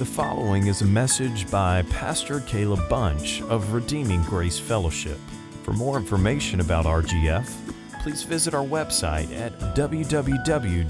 The following is a message by Pastor Caleb Bunch of Redeeming Grace Fellowship. For more information about RGF, please visit our website at www.rgf.church.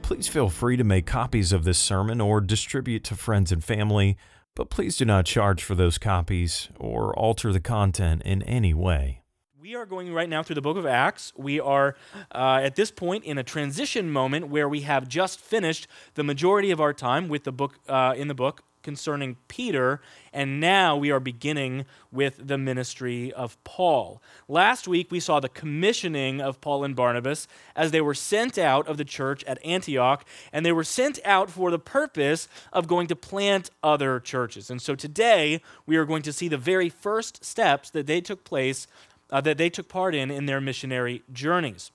Please feel free to make copies of this sermon or distribute to friends and family, but please do not charge for those copies or alter the content in any way. We are going right now through the book of Acts. We are uh, at this point in a transition moment where we have just finished the majority of our time with the book uh, in the book concerning Peter, and now we are beginning with the ministry of Paul. Last week we saw the commissioning of Paul and Barnabas as they were sent out of the church at Antioch, and they were sent out for the purpose of going to plant other churches. And so today we are going to see the very first steps that they took place uh, that they took part in in their missionary journeys.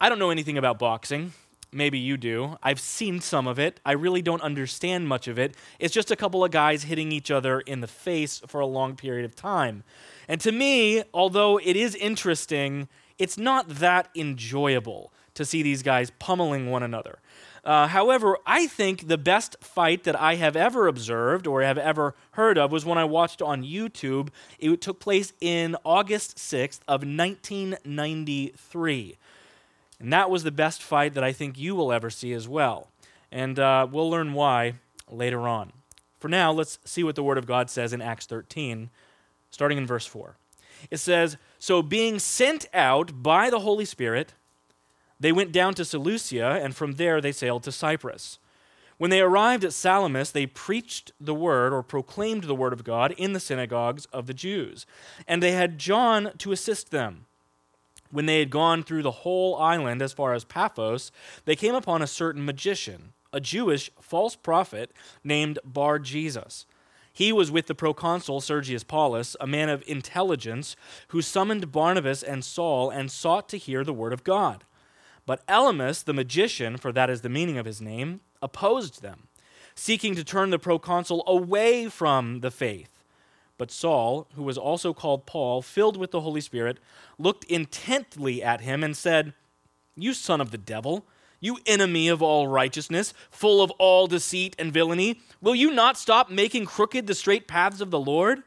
I don't know anything about boxing. Maybe you do. I've seen some of it. I really don't understand much of it. It's just a couple of guys hitting each other in the face for a long period of time. And to me, although it is interesting, it's not that enjoyable to see these guys pummeling one another. Uh, however, I think the best fight that I have ever observed or have ever heard of was when I watched on YouTube. It took place in August 6th of 1993. And that was the best fight that I think you will ever see as well. And uh, we'll learn why later on. For now, let's see what the Word of God says in Acts 13, starting in verse 4. It says, So being sent out by the Holy Spirit, they went down to Seleucia, and from there they sailed to Cyprus. When they arrived at Salamis, they preached the word or proclaimed the word of God in the synagogues of the Jews. And they had John to assist them. When they had gone through the whole island as far as Paphos, they came upon a certain magician, a Jewish false prophet named Bar Jesus. He was with the proconsul Sergius Paulus, a man of intelligence, who summoned Barnabas and Saul and sought to hear the word of God. But Elymas, the magician, for that is the meaning of his name, opposed them, seeking to turn the proconsul away from the faith. But Saul, who was also called Paul, filled with the Holy Spirit, looked intently at him and said, You son of the devil, you enemy of all righteousness, full of all deceit and villainy, will you not stop making crooked the straight paths of the Lord?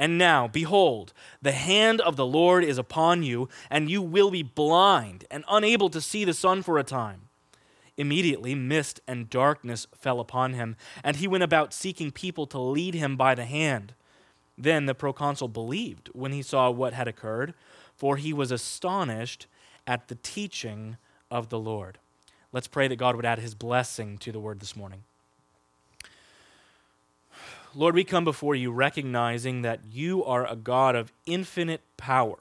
And now, behold, the hand of the Lord is upon you, and you will be blind and unable to see the sun for a time. Immediately, mist and darkness fell upon him, and he went about seeking people to lead him by the hand. Then the proconsul believed when he saw what had occurred, for he was astonished at the teaching of the Lord. Let's pray that God would add his blessing to the word this morning. Lord, we come before you recognizing that you are a God of infinite power.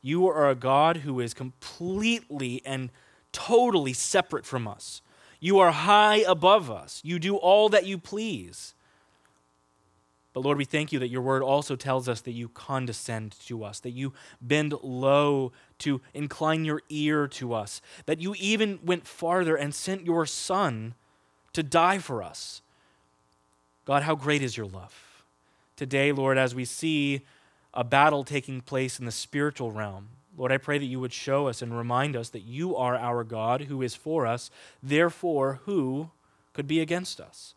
You are a God who is completely and totally separate from us. You are high above us. You do all that you please. But Lord, we thank you that your word also tells us that you condescend to us, that you bend low to incline your ear to us, that you even went farther and sent your son to die for us. God, how great is your love. Today, Lord, as we see a battle taking place in the spiritual realm, Lord, I pray that you would show us and remind us that you are our God who is for us. Therefore, who could be against us?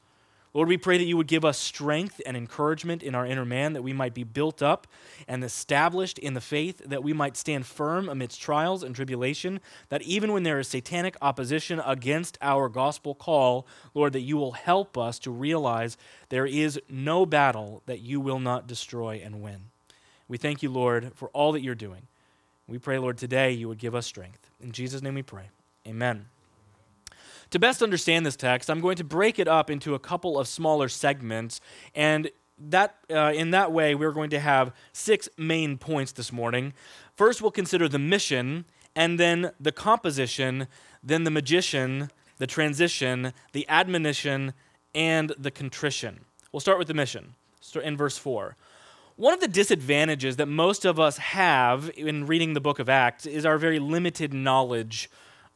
Lord, we pray that you would give us strength and encouragement in our inner man, that we might be built up and established in the faith, that we might stand firm amidst trials and tribulation, that even when there is satanic opposition against our gospel call, Lord, that you will help us to realize there is no battle that you will not destroy and win. We thank you, Lord, for all that you're doing. We pray, Lord, today you would give us strength. In Jesus' name we pray. Amen. To best understand this text, I'm going to break it up into a couple of smaller segments, and that uh, in that way, we're going to have six main points this morning. First, we'll consider the mission, and then the composition, then the magician, the transition, the admonition, and the contrition. We'll start with the mission Start in verse 4. One of the disadvantages that most of us have in reading the book of Acts is our very limited knowledge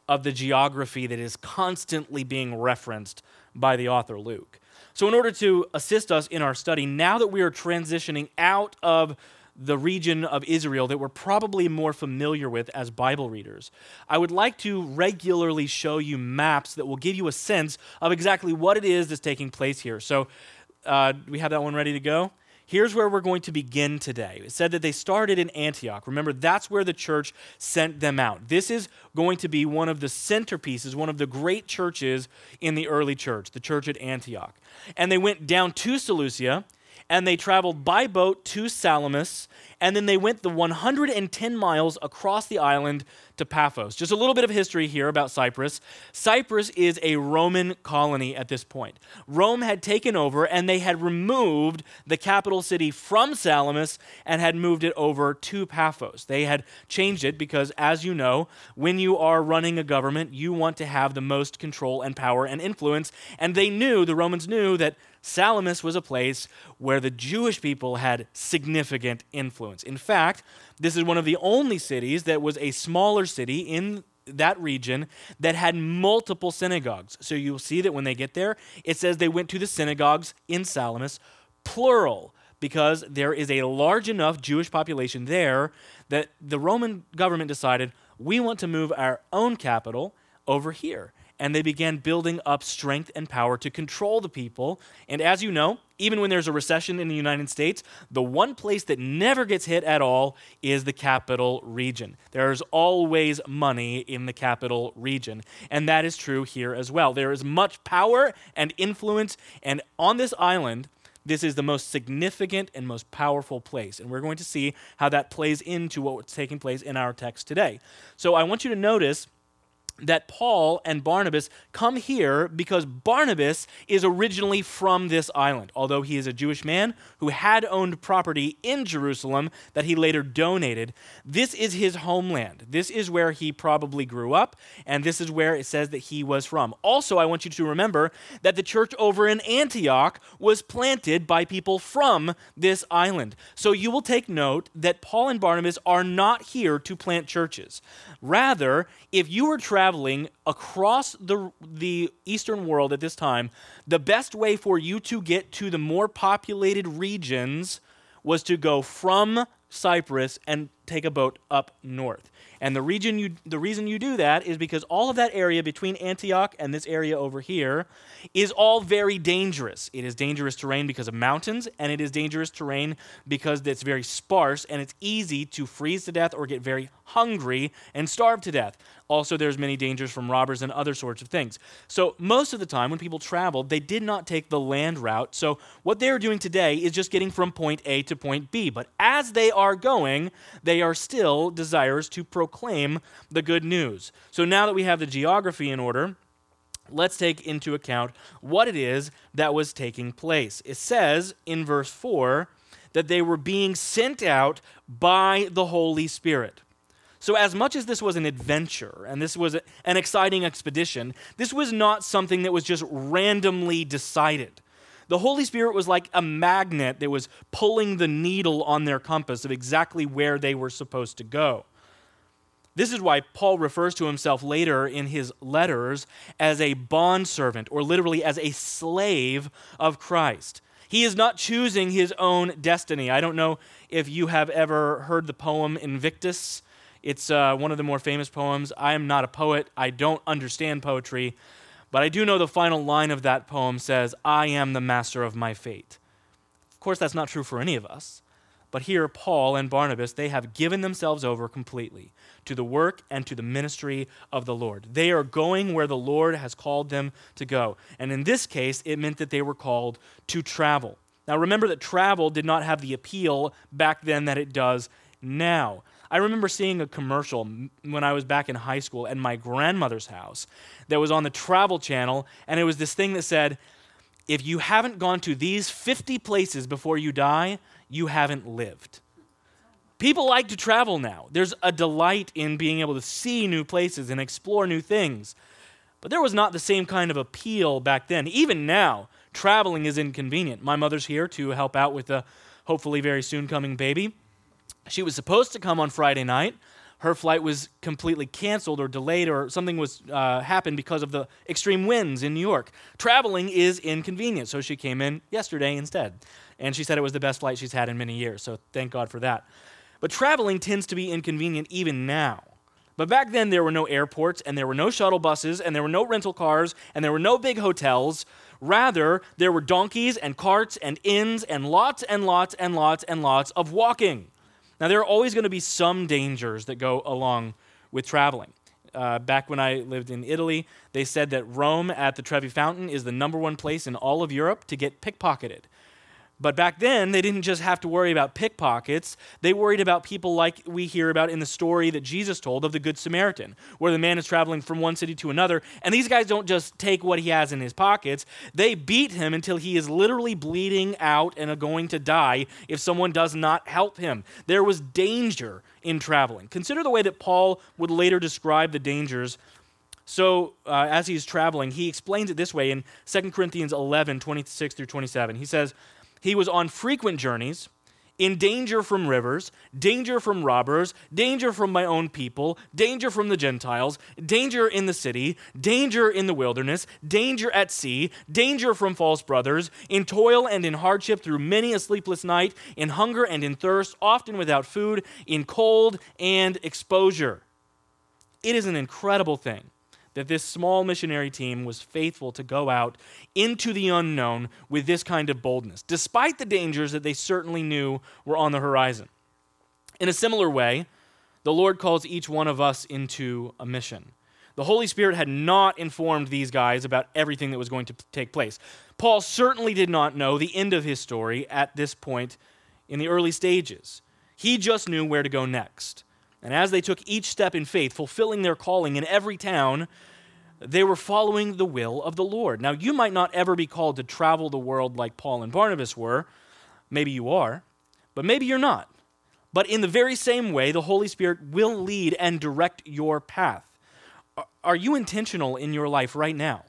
of the geography that is constantly being referenced by the author Luke. So, in order to assist us in our study, now that we are transitioning out of the region of Israel that we're probably more familiar with as Bible readers. I would like to regularly show you maps that will give you a sense of exactly what it is that's taking place here. So, uh, we have that one ready to go? Here's where we're going to begin today. It said that they started in Antioch. Remember, that's where the church sent them out. This is going to be one of the centerpieces, one of the great churches in the early church, the church at Antioch. And they went down to Seleucia and they traveled by boat to Salamis, and then they went the 110 miles across the island to Paphos. Just a little bit of history here about Cyprus. Cyprus is a Roman colony at this point. Rome had taken over and they had removed the capital city from Salamis and had moved it over to Paphos. They had changed it because, as you know, when you are running a government, you want to have the most control and power and influence. And they knew, the Romans knew, that Salamis was a place where the Jewish people had significant influence. In fact, this is one of the only cities that was a smaller city in that region that had multiple synagogues. So you'll see that when they get there, it says they went to the synagogues in Salamis, plural, because there is a large enough Jewish population there that the Roman government decided we want to move our own capital over here and they began building up strength and power to control the people. And as you know, even when there's a recession in the United States, the one place that never gets hit at all is the capital region. There's always money in the capital region. And that is true here as well. There is much power and influence, and on this island, this is the most significant and most powerful place. And we're going to see how that plays into what's taking place in our text today. So I want you to notice that Paul and Barnabas come here because Barnabas is originally from this island, although he is a Jewish man who had owned property in Jerusalem that he later donated. This is his homeland. This is where he probably grew up, and this is where it says that he was from. Also, I want you to remember that the church over in Antioch was planted by people from this island. So you will take note that Paul and Barnabas are not here to plant churches. Rather, if you were traveling across the, the Eastern world at this time, the best way for you to get to the more populated regions was to go from Cyprus and take a boat up north. And the region you the reason you do that is because all of that area between Antioch and this area over here is all very dangerous. It is dangerous terrain because of mountains and it is dangerous terrain because it's very sparse and it's easy to freeze to death or get very hungry and starve to death. Also, there's many dangers from robbers and other sorts of things. So, most of the time when people traveled, they did not take the land route. So, what they're doing today is just getting from point A to point B. But as they are going, they are still desirous to proclaim the good news. So, now that we have the geography in order, let's take into account what it is that was taking place. It says in verse 4 that they were being sent out by the Holy Spirit. So, as much as this was an adventure and this was an exciting expedition, this was not something that was just randomly decided. The Holy Spirit was like a magnet that was pulling the needle on their compass of exactly where they were supposed to go. This is why Paul refers to himself later in his letters as a bondservant, or literally as a slave of Christ. He is not choosing his own destiny. I don't know if you have ever heard the poem Invictus it's uh, one of the more famous poems. I am not a poet, I don't understand poetry, but I do know the final line of that poem says, I am the master of my fate. Of course, that's not true for any of us. But here, Paul and Barnabas, they have given themselves over completely to the work and to the ministry of the Lord. They are going where the Lord has called them to go. And in this case, it meant that they were called to travel. Now, remember that travel did not have the appeal back then that it does now. I remember seeing a commercial when I was back in high school at my grandmother's house that was on the Travel Channel, and it was this thing that said, If you haven't gone to these 50 places before you die, you haven't lived. People like to travel now. There's a delight in being able to see new places and explore new things. But there was not the same kind of appeal back then. Even now, traveling is inconvenient. My mother's here to help out with a hopefully very soon coming baby. She was supposed to come on Friday night. Her flight was completely canceled or delayed, or something was uh, happened because of the extreme winds in New York. Traveling is inconvenient, so she came in yesterday instead. And she said it was the best flight she's had in many years, so thank God for that. But traveling tends to be inconvenient even now. But back then, there were no airports, and there were no shuttle buses, and there were no rental cars, and there were no big hotels. Rather, there were donkeys and carts and inns and lots and lots and lots and lots of walking. Now, there are always going to be some dangers that go along with traveling. Uh, back when I lived in Italy, they said that Rome at the Trevi Fountain is the number one place in all of Europe to get pickpocketed. But back then, they didn't just have to worry about pickpockets. They worried about people like we hear about in the story that Jesus told of the Good Samaritan, where the man is traveling from one city to another. And these guys don't just take what he has in his pockets, they beat him until he is literally bleeding out and going to die if someone does not help him. There was danger in traveling. Consider the way that Paul would later describe the dangers. So, uh, as he's traveling, he explains it this way in 2 Corinthians 11 26 through 27. He says, he was on frequent journeys, in danger from rivers, danger from robbers, danger from my own people, danger from the Gentiles, danger in the city, danger in the wilderness, danger at sea, danger from false brothers, in toil and in hardship through many a sleepless night, in hunger and in thirst, often without food, in cold and exposure. It is an incredible thing that this small missionary team was faithful to go out into the unknown with this kind of boldness, despite the dangers that they certainly knew were on the horizon. In a similar way, the Lord calls each one of us into a mission. The Holy Spirit had not informed these guys about everything that was going to take place. Paul certainly did not know the end of his story at this point in the early stages. He just knew where to go next. And as they took each step in faith, fulfilling their calling in every town, they were following the will of the Lord. Now, you might not ever be called to travel the world like Paul and Barnabas were. Maybe you are, but maybe you're not. But in the very same way, the Holy Spirit will lead and direct your path. Are you intentional in your life right now?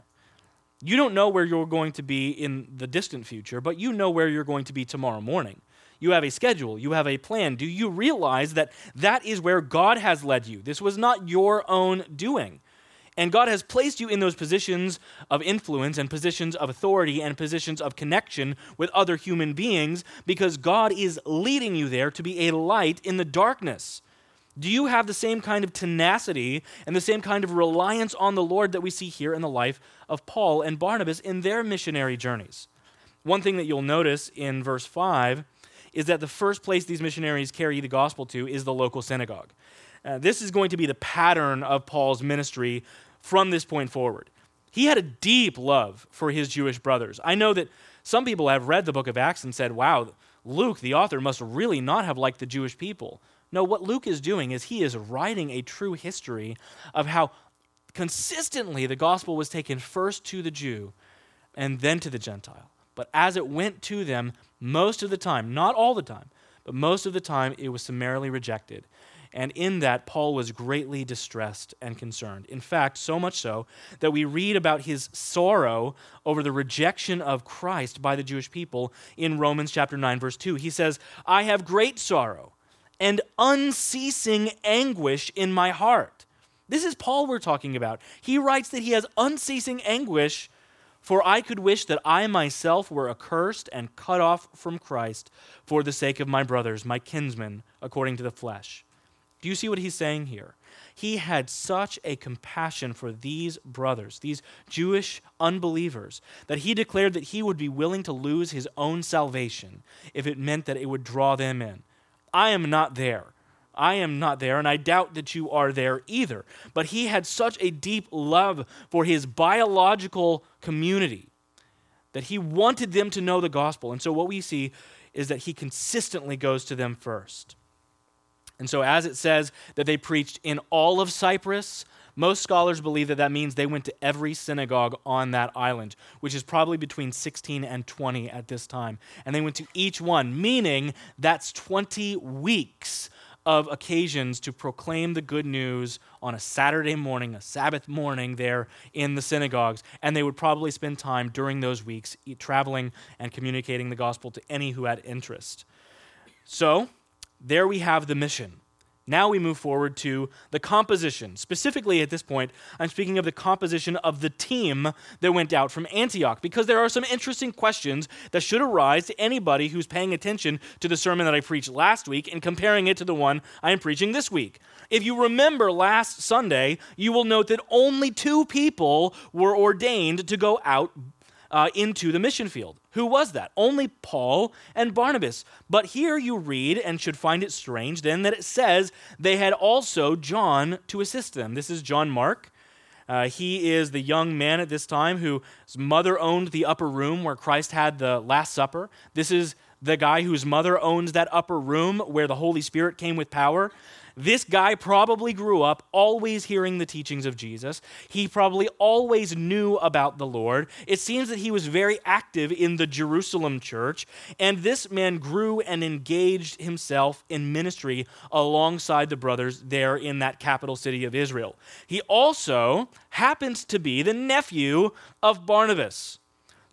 You don't know where you're going to be in the distant future, but you know where you're going to be tomorrow morning. You have a schedule, you have a plan. Do you realize that that is where God has led you? This was not your own doing. And God has placed you in those positions of influence and positions of authority and positions of connection with other human beings because God is leading you there to be a light in the darkness. Do you have the same kind of tenacity and the same kind of reliance on the Lord that we see here in the life of Paul and Barnabas in their missionary journeys? One thing that you'll notice in verse 5 is that the first place these missionaries carry the gospel to is the local synagogue. Uh, this is going to be the pattern of Paul's ministry from this point forward. He had a deep love for his Jewish brothers. I know that some people have read the book of Acts and said, wow, Luke, the author, must really not have liked the Jewish people. No, what Luke is doing is he is writing a true history of how consistently the gospel was taken first to the Jew and then to the Gentile. But as it went to them, most of the time, not all the time, but most of the time, it was summarily rejected. And in that, Paul was greatly distressed and concerned. In fact, so much so that we read about his sorrow over the rejection of Christ by the Jewish people in Romans chapter 9, verse 2. He says, I have great sorrow and unceasing anguish in my heart. This is Paul we're talking about. He writes that he has unceasing anguish for I could wish that I myself were accursed and cut off from Christ for the sake of my brothers, my kinsmen, according to the flesh. Do you see what he's saying here? He had such a compassion for these brothers, these Jewish unbelievers, that he declared that he would be willing to lose his own salvation if it meant that it would draw them in. I am not there. I am not there, and I doubt that you are there either. But he had such a deep love for his biological community that he wanted them to know the gospel. And so what we see is that he consistently goes to them first. And so, as it says that they preached in all of Cyprus, most scholars believe that that means they went to every synagogue on that island, which is probably between 16 and 20 at this time. And they went to each one, meaning that's 20 weeks of occasions to proclaim the good news on a Saturday morning, a Sabbath morning there in the synagogues. And they would probably spend time during those weeks traveling and communicating the gospel to any who had interest. So, there we have the mission. Now we move forward to the composition. Specifically, at this point, I'm speaking of the composition of the team that went out from Antioch, because there are some interesting questions that should arise to anybody who's paying attention to the sermon that I preached last week and comparing it to the one I am preaching this week. If you remember last Sunday, you will note that only two people were ordained to go out uh, into the mission field. Who was that? Only Paul and Barnabas. But here you read, and should find it strange then, that it says they had also John to assist them. This is John Mark. Uh, he is the young man at this time whose mother owned the upper room where Christ had the Last Supper. This is the guy whose mother owns that upper room where the Holy Spirit came with power. This guy probably grew up always hearing the teachings of Jesus. He probably always knew about the Lord. It seems that he was very active in the Jerusalem church, and this man grew and engaged himself in ministry alongside the brothers there in that capital city of Israel. He also happens to be the nephew of Barnabas.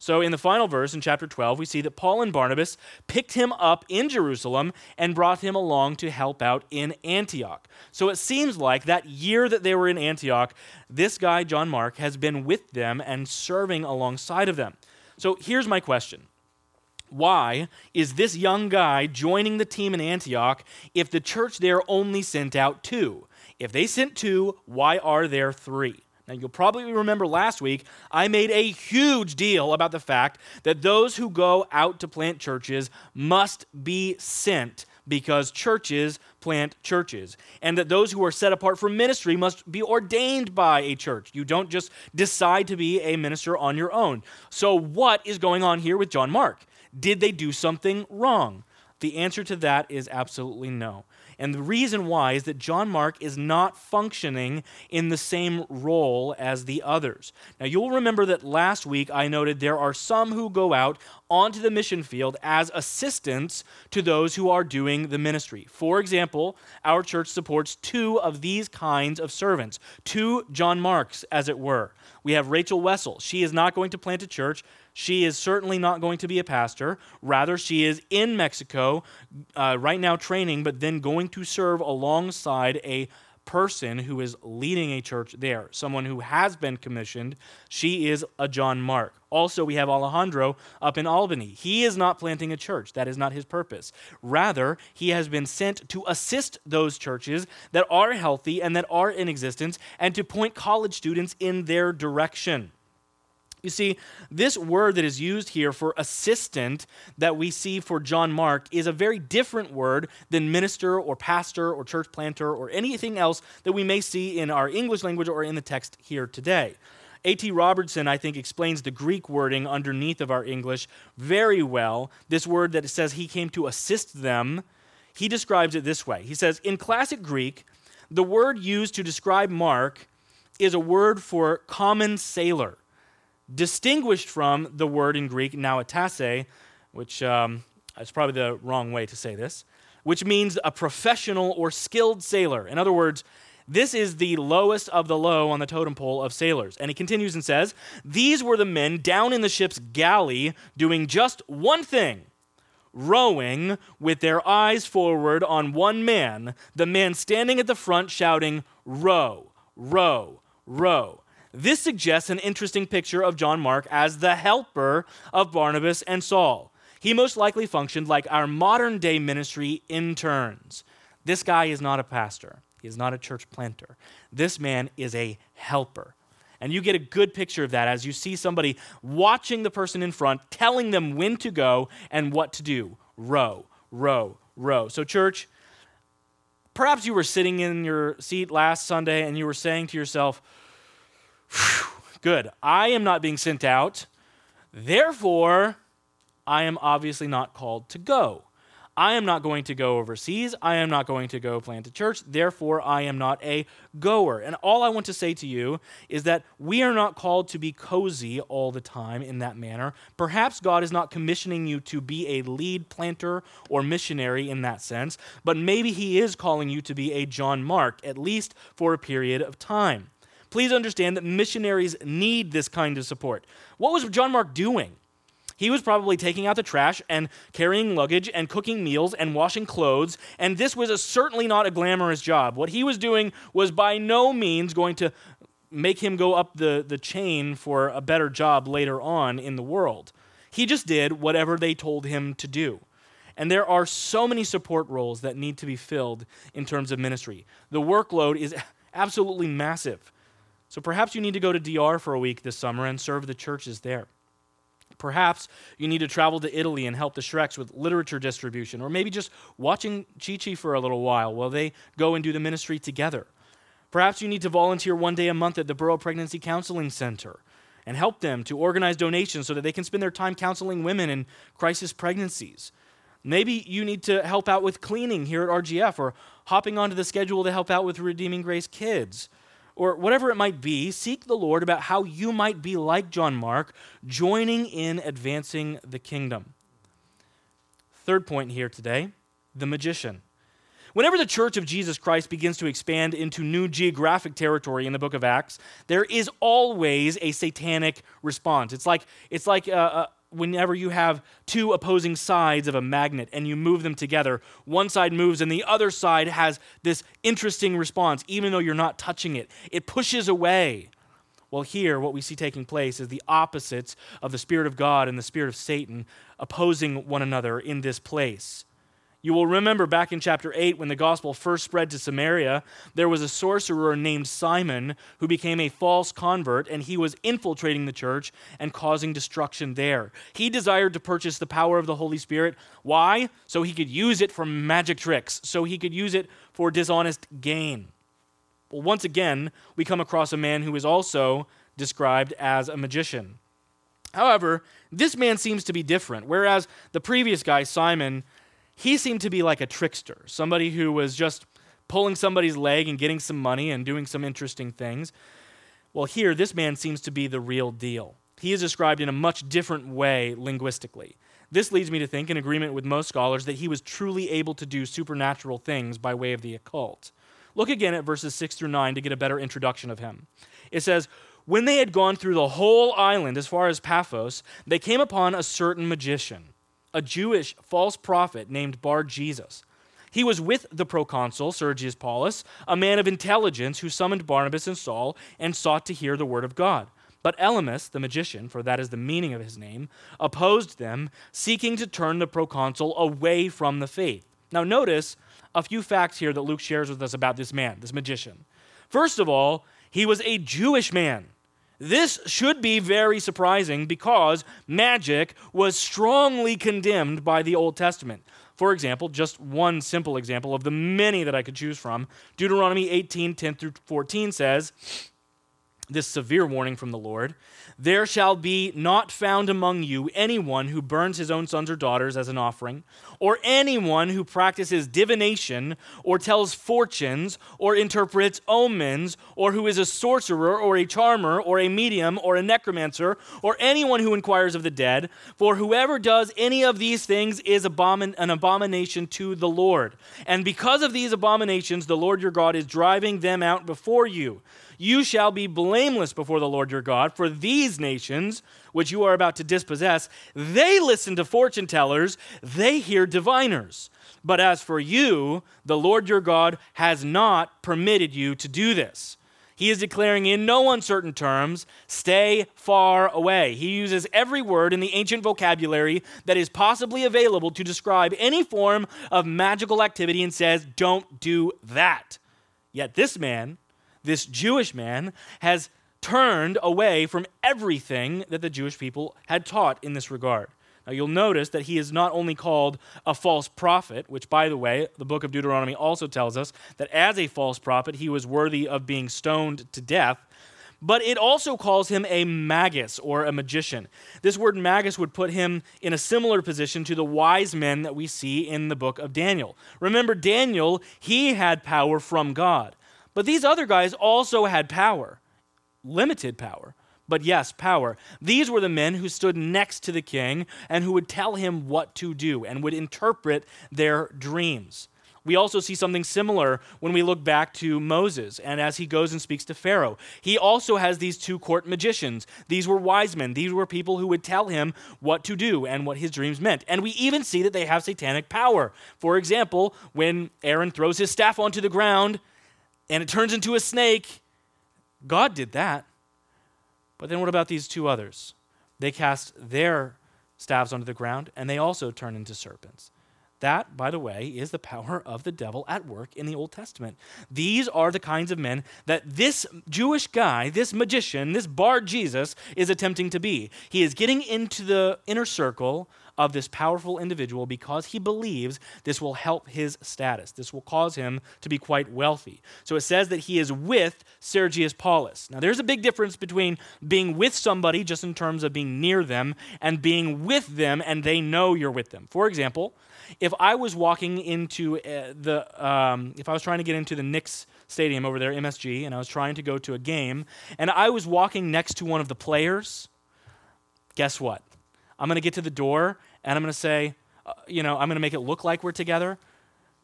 So, in the final verse in chapter 12, we see that Paul and Barnabas picked him up in Jerusalem and brought him along to help out in Antioch. So, it seems like that year that they were in Antioch, this guy, John Mark, has been with them and serving alongside of them. So, here's my question Why is this young guy joining the team in Antioch if the church there only sent out two? If they sent two, why are there three? Now, you'll probably remember last week, I made a huge deal about the fact that those who go out to plant churches must be sent because churches plant churches. And that those who are set apart for ministry must be ordained by a church. You don't just decide to be a minister on your own. So, what is going on here with John Mark? Did they do something wrong? The answer to that is absolutely no. And the reason why is that John Mark is not functioning in the same role as the others. Now, you'll remember that last week I noted there are some who go out onto the mission field as assistants to those who are doing the ministry. For example, our church supports two of these kinds of servants, two John Marks, as it were. We have Rachel Wessel. She is not going to plant a church. She is certainly not going to be a pastor. Rather, she is in Mexico uh, right now training, but then going to serve alongside a person who is leading a church there, someone who has been commissioned. She is a John Mark. Also, we have Alejandro up in Albany. He is not planting a church, that is not his purpose. Rather, he has been sent to assist those churches that are healthy and that are in existence and to point college students in their direction. You see, this word that is used here for assistant that we see for John Mark is a very different word than minister or pastor or church planter or anything else that we may see in our English language or in the text here today. A.T. Robertson, I think, explains the Greek wording underneath of our English very well. This word that says he came to assist them, he describes it this way. He says, In classic Greek, the word used to describe Mark is a word for common sailor distinguished from the word in Greek nautase, which um, is probably the wrong way to say this, which means a professional or skilled sailor. In other words, this is the lowest of the low on the totem pole of sailors. And he continues and says, These were the men down in the ship's galley doing just one thing rowing with their eyes forward on one man, the man standing at the front shouting, Row, row, row. This suggests an interesting picture of John Mark as the helper of Barnabas and Saul. He most likely functioned like our modern day ministry interns. This guy is not a pastor, he is not a church planter. This man is a helper. And you get a good picture of that as you see somebody watching the person in front, telling them when to go and what to do. Row, row, row. So, church, perhaps you were sitting in your seat last Sunday and you were saying to yourself, good. I am not being sent out. Therefore, I am obviously not called to go. I am not going to go overseas. I am not going to go plant a church. Therefore, I am not a goer. And all I want to say to you is that we are not called to be cozy all the time in that manner. Perhaps God is not commissioning you to be a lead planter or missionary in that sense, but maybe He is calling you to be a John Mark, at least for a period of time. Please understand that missionaries need this kind of support. What was John Mark doing? He was probably taking out the trash and carrying luggage and cooking meals and washing clothes, and this was a, certainly not a glamorous job. What he was doing was by no means going to make him go up the, the chain for a better job later on in the world. He just did whatever they told him to do. And there are so many support roles that need to be filled in terms of ministry. The workload is absolutely massive. So perhaps you need to go to DR for a week this summer and serve the churches there. Perhaps you need to travel to Italy and help the Shreks with literature distribution, or maybe just watching Chi Chi for a little while while they go and do the ministry together. Perhaps you need to volunteer one day a month at the Borough Pregnancy Counseling Center and help them to organize donations so that they can spend their time counseling women in crisis pregnancies. Maybe you need to help out with cleaning here at RGF or hopping onto the schedule to help out with Redeeming Grace Kids. Or whatever it might be, seek the Lord about how you might be like John Mark, joining in advancing the kingdom. Third point here today the magician. Whenever the church of Jesus Christ begins to expand into new geographic territory in the book of Acts, there is always a satanic response. It's like, it's like uh, uh, whenever you have two opposing sides of a magnet and you move them together, one side moves and the other side has this interesting response, even though you're not touching it. It pushes away. Well, here, what we see taking place is the opposites of the Spirit of God and the Spirit of Satan opposing one another in this place. You will remember back in chapter 8 when the gospel first spread to Samaria, there was a sorcerer named Simon who became a false convert and he was infiltrating the church and causing destruction there. He desired to purchase the power of the Holy Spirit. Why? So he could use it for magic tricks, so he could use it for dishonest gain. Well, once again, we come across a man who is also described as a magician. However, this man seems to be different. Whereas the previous guy, Simon, he seemed to be like a trickster, somebody who was just pulling somebody's leg and getting some money and doing some interesting things. Well, here, this man seems to be the real deal. He is described in a much different way linguistically. This leads me to think, in agreement with most scholars, that he was truly able to do supernatural things by way of the occult. Look again at verses 6 through 9 to get a better introduction of him. It says, When they had gone through the whole island as far as Paphos, they came upon a certain magician a Jewish false prophet named Bar Jesus. He was with the proconsul, Sergius Paulus, a man of intelligence who summoned Barnabas and Saul and sought to hear the word of God. But Elymas, the magician, for that is the meaning of his name, opposed them, seeking to turn the proconsul away from the faith. Now, notice a few facts here that Luke shares with us about this man, this magician. First of all, he was a Jewish man. This should be very surprising because magic was strongly condemned by the Old Testament. For example, just one simple example of the many that I could choose from, Deuteronomy 18 10 through 14 says, this severe warning from the Lord There shall be not found among you anyone who burns his own sons or daughters as an offering, or anyone who practices divination, or tells fortunes, or interprets omens, or who is a sorcerer, or a charmer, or a medium, or a necromancer, or anyone who inquires of the dead. For whoever does any of these things is abomin- an abomination to the Lord. And because of these abominations, the Lord your God is driving them out before you. You shall be blameless before the Lord your God, for these nations, which you are about to dispossess, they listen to fortune tellers, they hear diviners. But as for you, the Lord your God has not permitted you to do this. He is declaring in no uncertain terms, stay far away. He uses every word in the ancient vocabulary that is possibly available to describe any form of magical activity and says, don't do that. Yet this man, this Jewish man has turned away from everything that the Jewish people had taught in this regard. Now, you'll notice that he is not only called a false prophet, which, by the way, the book of Deuteronomy also tells us that as a false prophet, he was worthy of being stoned to death, but it also calls him a magus or a magician. This word magus would put him in a similar position to the wise men that we see in the book of Daniel. Remember, Daniel, he had power from God. But these other guys also had power, limited power, but yes, power. These were the men who stood next to the king and who would tell him what to do and would interpret their dreams. We also see something similar when we look back to Moses and as he goes and speaks to Pharaoh. He also has these two court magicians. These were wise men, these were people who would tell him what to do and what his dreams meant. And we even see that they have satanic power. For example, when Aaron throws his staff onto the ground and it turns into a snake, God did that. But then what about these two others? They cast their staves onto the ground and they also turn into serpents. That, by the way, is the power of the devil at work in the Old Testament. These are the kinds of men that this Jewish guy, this magician, this bar Jesus is attempting to be. He is getting into the inner circle of this powerful individual because he believes this will help his status. This will cause him to be quite wealthy. So it says that he is with Sergius Paulus. Now, there's a big difference between being with somebody just in terms of being near them and being with them and they know you're with them. For example, if I was walking into uh, the, um, if I was trying to get into the Knicks stadium over there, MSG, and I was trying to go to a game, and I was walking next to one of the players, guess what? I'm going to get to the door and I'm going to say, uh, you know, I'm going to make it look like we're together.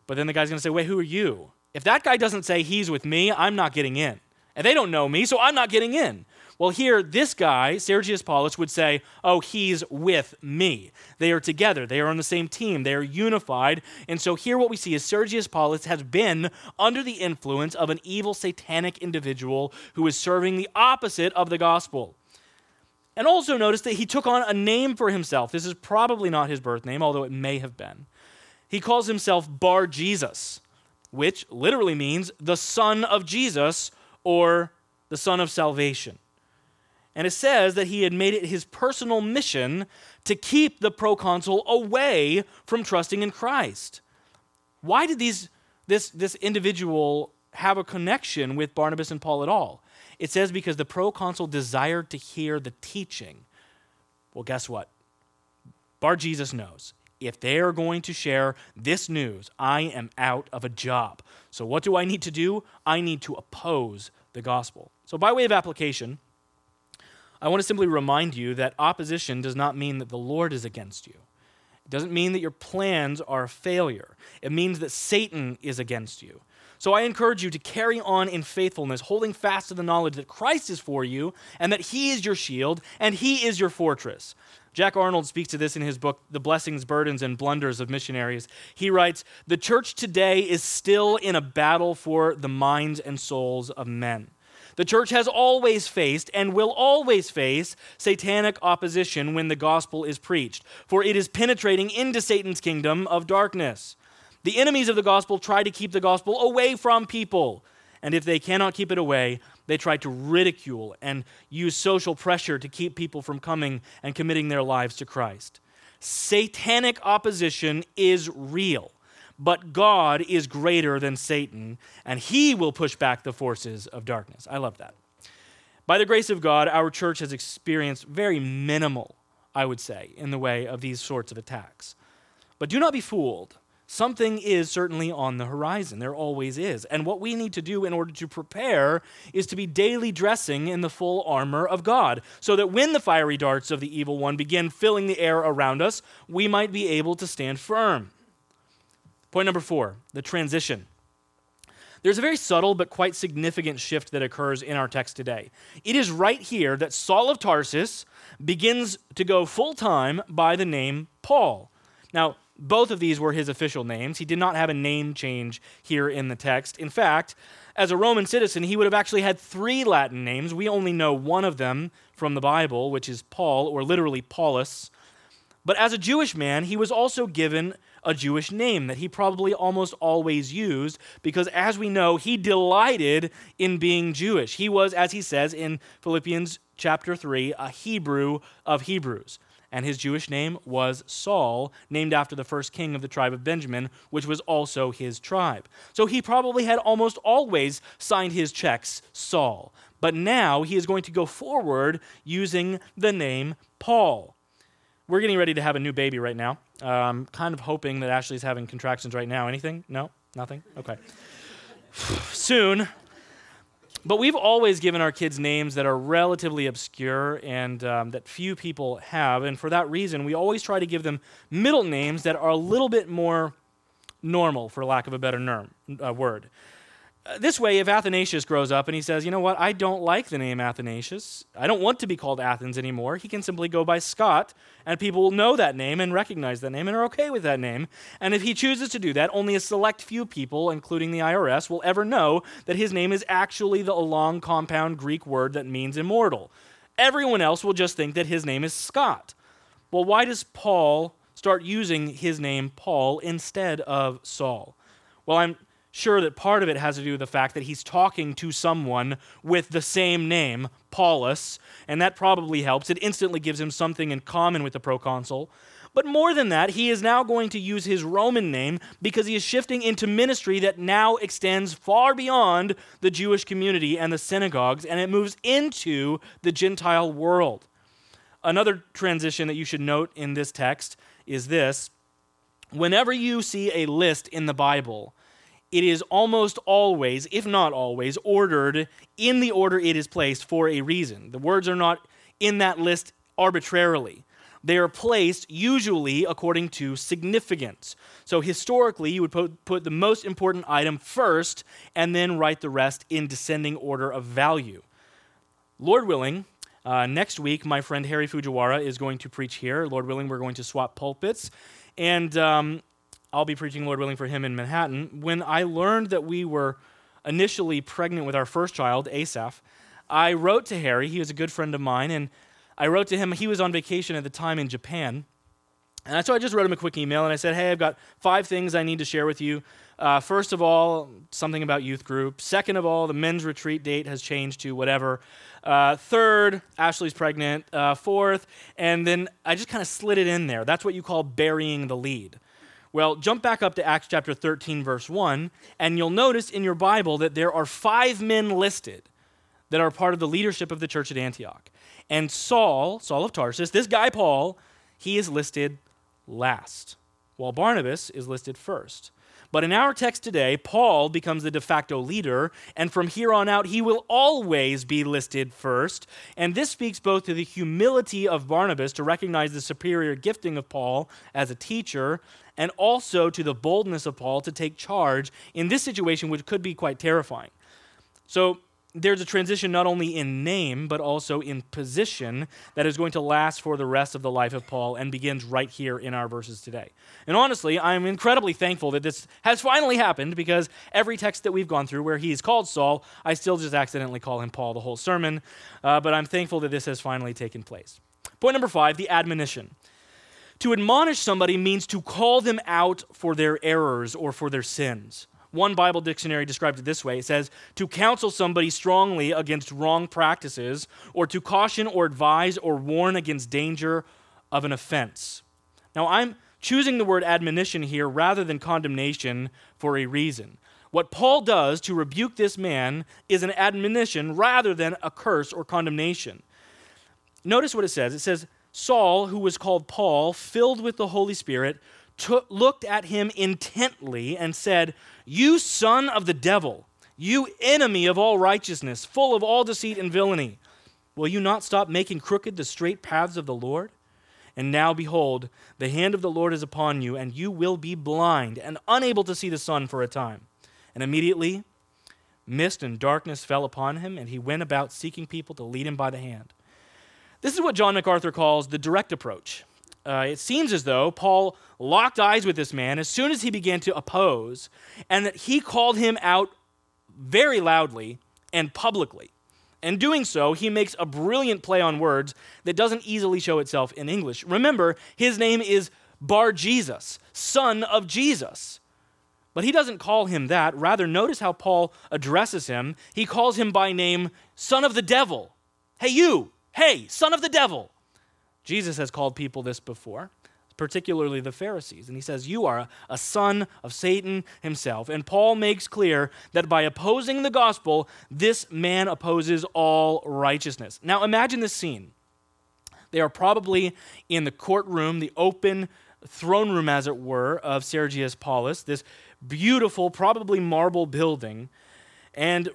But then the guy's going to say, wait, who are you? If that guy doesn't say he's with me, I'm not getting in. And they don't know me, so I'm not getting in. Well, here, this guy, Sergius Paulus, would say, Oh, he's with me. They are together. They are on the same team. They are unified. And so here, what we see is Sergius Paulus has been under the influence of an evil satanic individual who is serving the opposite of the gospel. And also notice that he took on a name for himself. This is probably not his birth name, although it may have been. He calls himself Bar Jesus, which literally means the son of Jesus or the son of salvation. And it says that he had made it his personal mission to keep the proconsul away from trusting in Christ. Why did these, this, this individual have a connection with Barnabas and Paul at all? It says because the proconsul desired to hear the teaching. Well, guess what? Bar Jesus knows. If they are going to share this news, I am out of a job. So, what do I need to do? I need to oppose the gospel. So, by way of application, I want to simply remind you that opposition does not mean that the Lord is against you. It doesn't mean that your plans are a failure. It means that Satan is against you. So I encourage you to carry on in faithfulness, holding fast to the knowledge that Christ is for you and that He is your shield and He is your fortress. Jack Arnold speaks to this in his book, The Blessings, Burdens, and Blunders of Missionaries. He writes The church today is still in a battle for the minds and souls of men. The church has always faced and will always face satanic opposition when the gospel is preached, for it is penetrating into Satan's kingdom of darkness. The enemies of the gospel try to keep the gospel away from people. And if they cannot keep it away, they try to ridicule and use social pressure to keep people from coming and committing their lives to Christ. Satanic opposition is real, but God is greater than Satan, and he will push back the forces of darkness. I love that. By the grace of God, our church has experienced very minimal, I would say, in the way of these sorts of attacks. But do not be fooled. Something is certainly on the horizon. There always is. And what we need to do in order to prepare is to be daily dressing in the full armor of God, so that when the fiery darts of the evil one begin filling the air around us, we might be able to stand firm. Point number four the transition. There's a very subtle but quite significant shift that occurs in our text today. It is right here that Saul of Tarsus begins to go full time by the name Paul. Now, both of these were his official names. He did not have a name change here in the text. In fact, as a Roman citizen, he would have actually had three Latin names. We only know one of them from the Bible, which is Paul, or literally Paulus. But as a Jewish man, he was also given a Jewish name that he probably almost always used because, as we know, he delighted in being Jewish. He was, as he says in Philippians chapter 3, a Hebrew of Hebrews and his Jewish name was Saul, named after the first king of the tribe of Benjamin, which was also his tribe. So he probably had almost always signed his checks Saul. But now he is going to go forward using the name Paul. We're getting ready to have a new baby right now. I'm kind of hoping that Ashley's having contractions right now. Anything? No? Nothing? Okay. Soon, but we've always given our kids names that are relatively obscure and um, that few people have. And for that reason, we always try to give them middle names that are a little bit more normal, for lack of a better uh, word. Uh, this way, if Athanasius grows up and he says, you know what, I don't like the name Athanasius, I don't want to be called Athens anymore, he can simply go by Scott, and people will know that name and recognize that name and are okay with that name. And if he chooses to do that, only a select few people, including the IRS, will ever know that his name is actually the long compound Greek word that means immortal. Everyone else will just think that his name is Scott. Well, why does Paul start using his name Paul instead of Saul? Well, I'm sure that part of it has to do with the fact that he's talking to someone with the same name, Paulus, and that probably helps. It instantly gives him something in common with the proconsul. But more than that, he is now going to use his Roman name because he is shifting into ministry that now extends far beyond the Jewish community and the synagogues, and it moves into the Gentile world. Another transition that you should note in this text is this whenever you see a list in the Bible, it is almost always, if not always, ordered in the order it is placed for a reason. The words are not in that list arbitrarily. They are placed usually according to significance. So historically, you would put, the most important item first and then write the rest in descending order of value. Lord willing, uh, next week, my friend Harry Fujiwara is going to preach here. Lord willing, we're going to swap pulpits. And um, I'll be preaching, Lord willing, for him in Manhattan. When I learned that we were initially pregnant with our first child, Asaph, I wrote to Harry. He was a good friend of mine. And I wrote to him. He was on vacation at the time in Japan. And so I just wrote him a quick email and I said, Hey, I've got five things I need to share with you. Uh, first of all, something about youth group. Second of all, the men's retreat date has changed to whatever. Uh, third, Ashley's pregnant. Uh, fourth, and then I just kind of slid it in there. That's what you call burying the lead. Well, jump back up to Acts chapter 13, verse 1, and you'll notice in your Bible that there are five men listed that are part of the leadership of the church at Antioch. And Saul, Saul of Tarsus, this guy Paul, he is listed last, while Barnabas is listed first. But in our text today, Paul becomes the de facto leader, and from here on out, he will always be listed first. And this speaks both to the humility of Barnabas to recognize the superior gifting of Paul as a teacher, and also to the boldness of Paul to take charge in this situation, which could be quite terrifying. So, there's a transition not only in name, but also in position that is going to last for the rest of the life of Paul and begins right here in our verses today. And honestly, I'm incredibly thankful that this has finally happened because every text that we've gone through where he's called Saul, I still just accidentally call him Paul the whole sermon. Uh, but I'm thankful that this has finally taken place. Point number five the admonition. To admonish somebody means to call them out for their errors or for their sins. One Bible dictionary describes it this way it says, to counsel somebody strongly against wrong practices, or to caution or advise or warn against danger of an offense. Now, I'm choosing the word admonition here rather than condemnation for a reason. What Paul does to rebuke this man is an admonition rather than a curse or condemnation. Notice what it says. It says, Saul, who was called Paul, filled with the Holy Spirit, took, looked at him intently and said, You son of the devil, you enemy of all righteousness, full of all deceit and villainy, will you not stop making crooked the straight paths of the Lord? And now, behold, the hand of the Lord is upon you, and you will be blind and unable to see the sun for a time. And immediately, mist and darkness fell upon him, and he went about seeking people to lead him by the hand. This is what John MacArthur calls the direct approach uh, it seems as though Paul locked eyes with this man as soon as he began to oppose, and that he called him out very loudly and publicly. In doing so, he makes a brilliant play on words that doesn't easily show itself in English. Remember, his name is Bar Jesus, son of Jesus. But he doesn't call him that. Rather, notice how Paul addresses him. He calls him by name, son of the devil. Hey, you! Hey, son of the devil! Jesus has called people this before, particularly the Pharisees. And he says, You are a, son of Satan himself. And Paul makes clear that by opposing the gospel, this man opposes all righteousness. Now imagine this scene. They are probably in the courtroom, the open throne room, as it were, of Sergius Paulus, this beautiful, probably marble building. And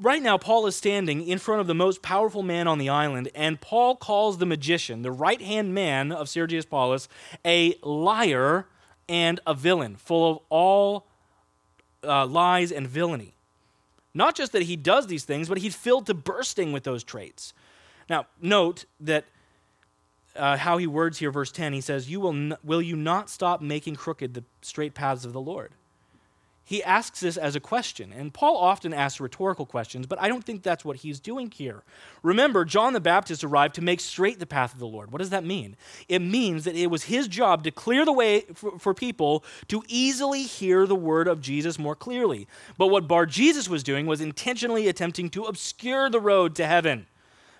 right now, Paul is standing in front of the most powerful man on the island, and Paul calls the magician, the right hand man of Sergius Paulus, a liar and a villain, full of all uh, lies and villainy. Not just that he does these things, but he's filled to bursting with those traits. Now, note that uh, how he words here, verse 10, he says, you will, n- will you not stop making crooked the straight paths of the Lord? He asks this as a question. And Paul often asks rhetorical questions, but I don't think that's what he's doing here. Remember, John the Baptist arrived to make straight the path of the Lord. What does that mean? It means that it was his job to clear the way for, for people to easily hear the word of Jesus more clearly. But what Bar Jesus was doing was intentionally attempting to obscure the road to heaven.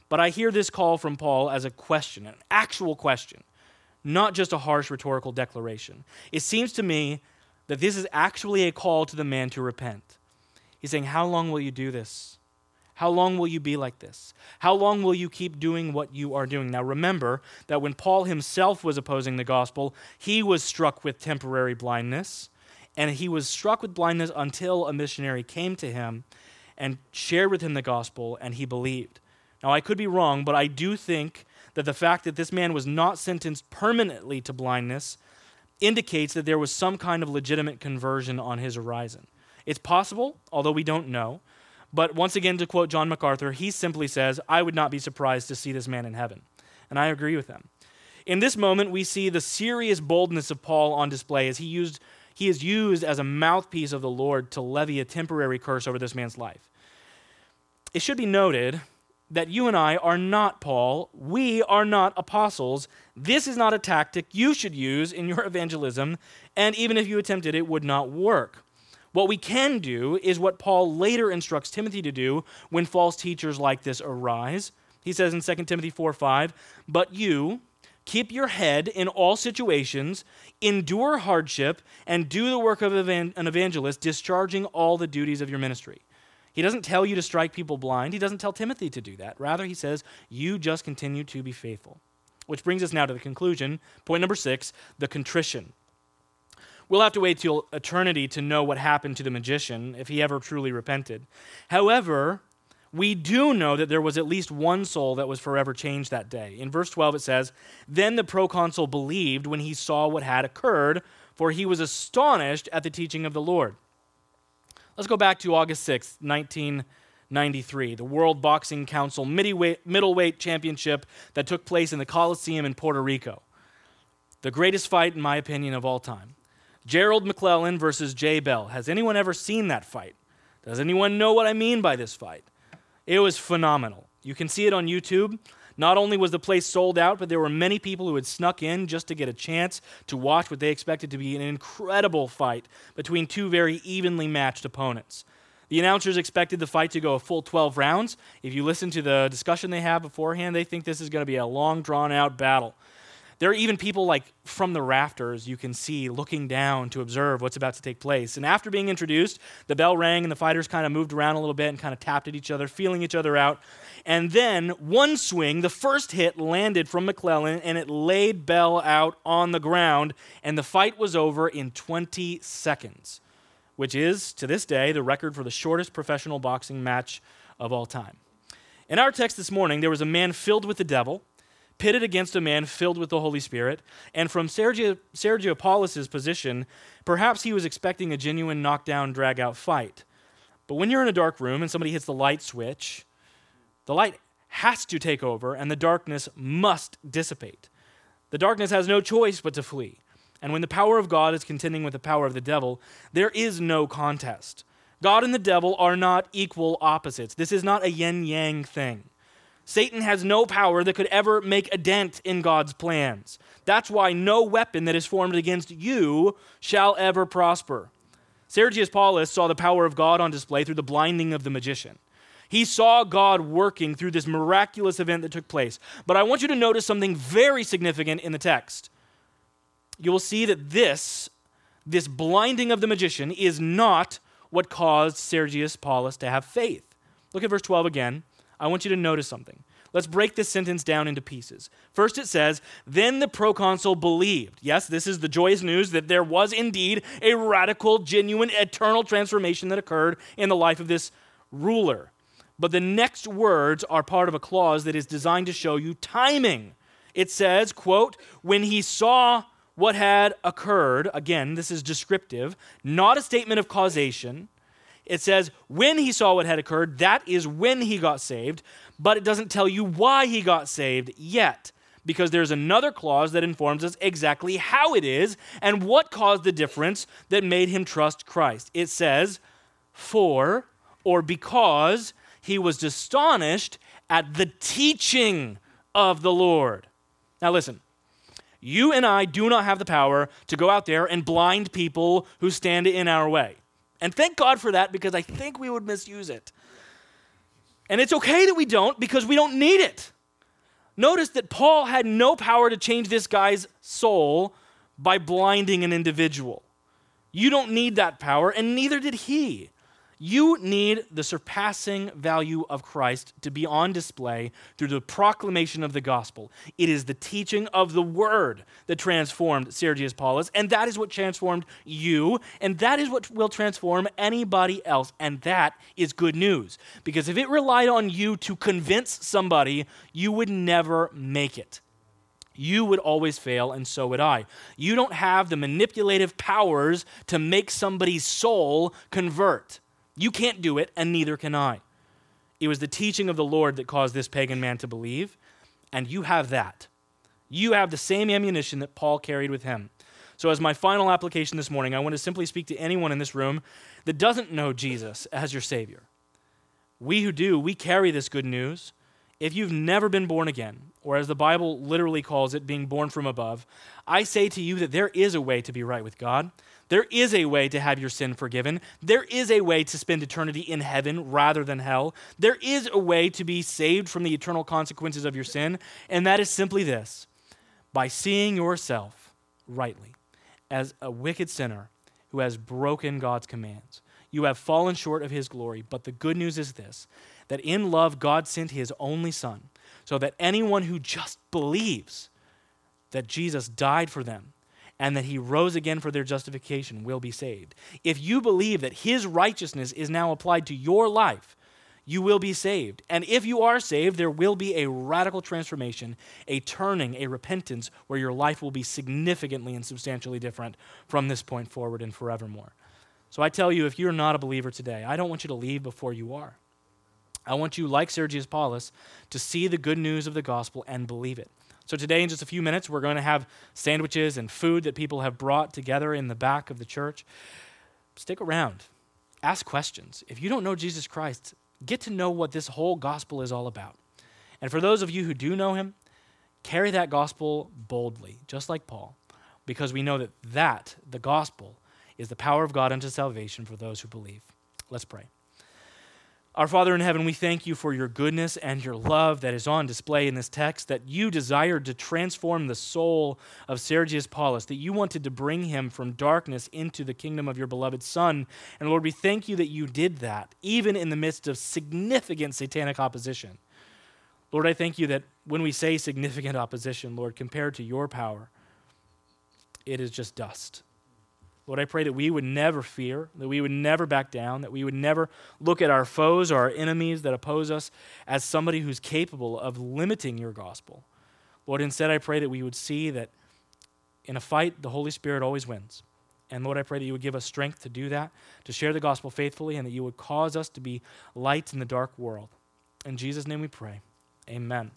But I hear this call from Paul as a question, an actual question, not just a harsh rhetorical declaration. It seems to me that this is actually a call to the man to repent. He's saying, How long will you do this? How long will you be like this? How long will you keep doing what you are doing? Now, remember that when Paul himself was opposing the gospel, he was struck with temporary blindness, and he was struck with blindness until a missionary came to him and shared with him the gospel, and he believed. Now, I could be wrong, but I do think that the fact that this man was not sentenced permanently to blindness indicates that there was some kind of legitimate conversion on his horizon. It's possible, although we don't know. But once again, to quote John MacArthur, he simply says, I would not be surprised to see this man in heaven. And I agree with him. In this moment, we see the serious boldness of Paul on display as he, used, he is used as a mouthpiece of the Lord to levy a temporary curse over this man's life. It should be noted that you and I are not Paul. We are not apostles. This is not a tactic you should use in your evangelism, and even if you attempted, it would not work. What we can do is what Paul later instructs Timothy to do when false teachers like this arise. He says in 2 Timothy 4 5, But you, keep your head in all situations, endure hardship, and do the work of an evangelist, discharging all the duties of your ministry. He doesn't tell you to strike people blind. He doesn't tell Timothy to do that. Rather, he says, you just continue to be faithful. Which brings us now to the conclusion. Point number six the contrition. We'll have to wait till eternity to know what happened to the magician if he ever truly repented. However, we do know that there was at least one soul that was forever changed that day. In verse 12, it says, Then the proconsul believed when he saw what had occurred, for he was astonished at the teaching of the Lord. Let's go back to August 6th, 1993, the World Boxing Council middleweight championship that took place in the Coliseum in Puerto Rico. The greatest fight, in my opinion, of all time. Gerald McClellan versus Jay Bell. Has anyone ever seen that fight? Does anyone know what I mean by this fight? It was phenomenal. You can see it on YouTube. Not only was the place sold out, but there were many people who had snuck in just to get a chance to watch what they expected to be an incredible fight between two very evenly matched opponents. The announcers expected the fight to go a full 12 rounds. If you listen to the discussion they have beforehand, they think this is going to be a long, drawn out battle. There are even people like from the rafters you can see looking down to observe what's about to take place. And after being introduced, the bell rang and the fighters kind of moved around a little bit and kind of tapped at each other, feeling each other out. And then one swing, the first hit landed from McClellan and it laid Bell out on the ground, and the fight was over in 20 seconds, which is, to this day, the record for the shortest professional boxing match of all time. In our text this morning, there was a man filled with the devil pitted against a man filled with the Holy Spirit. And from Sergio, Sergio Paulus's position, perhaps he was expecting a genuine knockdown, drag out fight. But when you're in a dark room and somebody hits the light switch, the light has to take over and the darkness must dissipate. The darkness has no choice but to flee. And when the power of God is contending with the power of the devil, there is no contest. God and the devil are not equal opposites. This is not a yin yang thing. Satan has no power that could ever make a dent in God's plans. That's why no weapon that is formed against you shall ever prosper. Sergius Paulus saw the power of God on display through the blinding of the magician. He saw God working through this miraculous event that took place. But I want you to notice something very significant in the text. You will see that this, this blinding of the magician, is not what caused Sergius Paulus to have faith. Look at verse 12 again. I want you to notice something. Let's break this sentence down into pieces. First, it says, Then the proconsul believed. Yes, this is the joyous news that there was indeed a radical, genuine, eternal transformation that occurred in the life of this ruler. But the next words are part of a clause that is designed to show you timing. It says, quote, when he saw what had occurred, again, this is descriptive, not a statement of causation. It says when he saw what had occurred, that is when he got saved, but it doesn't tell you why he got saved yet, because there's another clause that informs us exactly how it is and what caused the difference that made him trust Christ. It says, for or because he was astonished at the teaching of the Lord. Now, listen, you and I do not have the power to go out there and blind people who stand in our way. And thank God for that because I think we would misuse it. And it's okay that we don't because we don't need it. Notice that Paul had no power to change this guy's soul by blinding an individual. You don't need that power, and neither did he. You need the surpassing value of Christ to be on display through the proclamation of the gospel. It is the teaching of the word that transformed Sergius Paulus, and that is what transformed you, and that is what will transform anybody else. And that is good news. Because if it relied on you to convince somebody, you would never make it. You would always fail, and so would I. You don't have the manipulative powers to make somebody's soul convert. You can't do it, and neither can I. It was the teaching of the Lord that caused this pagan man to believe, and you have that. You have the same ammunition that Paul carried with him. So, as my final application this morning, I want to simply speak to anyone in this room that doesn't know Jesus as your Savior. We who do, we carry this good news. If you've never been born again, or as the Bible literally calls it, being born from above, I say to you that there is a way to be right with God. There is a way to have your sin forgiven. There is a way to spend eternity in heaven rather than hell. There is a way to be saved from the eternal consequences of your sin, and that is simply this by seeing yourself rightly as a wicked sinner who has broken God's commands. You have fallen short of his glory, but the good news is this that in love, God sent his only Son, so that anyone who just believes that Jesus died for them and that he rose again for their justification will be saved. If you believe that his righteousness is now applied to your life, you will be saved. And if you are saved, there will be a radical transformation, a turning, a repentance where your life will be significantly and substantially different from this point forward and forevermore. So I tell you, if you're not a believer today, I don't want you to leave before you are. I want you, like Sergius Paulus, to see the good news of the gospel and believe it. So, today, in just a few minutes, we're going to have sandwiches and food that people have brought together in the back of the church. Stick around, ask questions. If you don't know Jesus Christ, get to know what this whole gospel is all about. And for those of you who do know him, carry that gospel boldly, just like Paul, because we know that that, the gospel, is the power of God unto salvation for those who believe. Let's pray. Our Father in heaven, we thank you for your goodness and your love that is on display in this text, that you desired to transform the soul of Sergius Paulus, that you wanted to bring him from darkness into the kingdom of your beloved Son. And Lord, we thank you that you did that, even in the midst of significant satanic opposition. Lord, I thank you that when we say significant opposition, Lord, compared to your power, it is just dust. Lord, I pray that we would never fear, that we would never back down, that we would never look at our foes or our enemies that oppose us as somebody who's capable of limiting your gospel. Lord, instead, I pray that we would see that in a fight, the Holy Spirit always wins. And Lord, I pray that you would give us strength to do that, to share the gospel faithfully, and that you would cause us to be lights in the dark world. In Jesus' name we pray. Amen.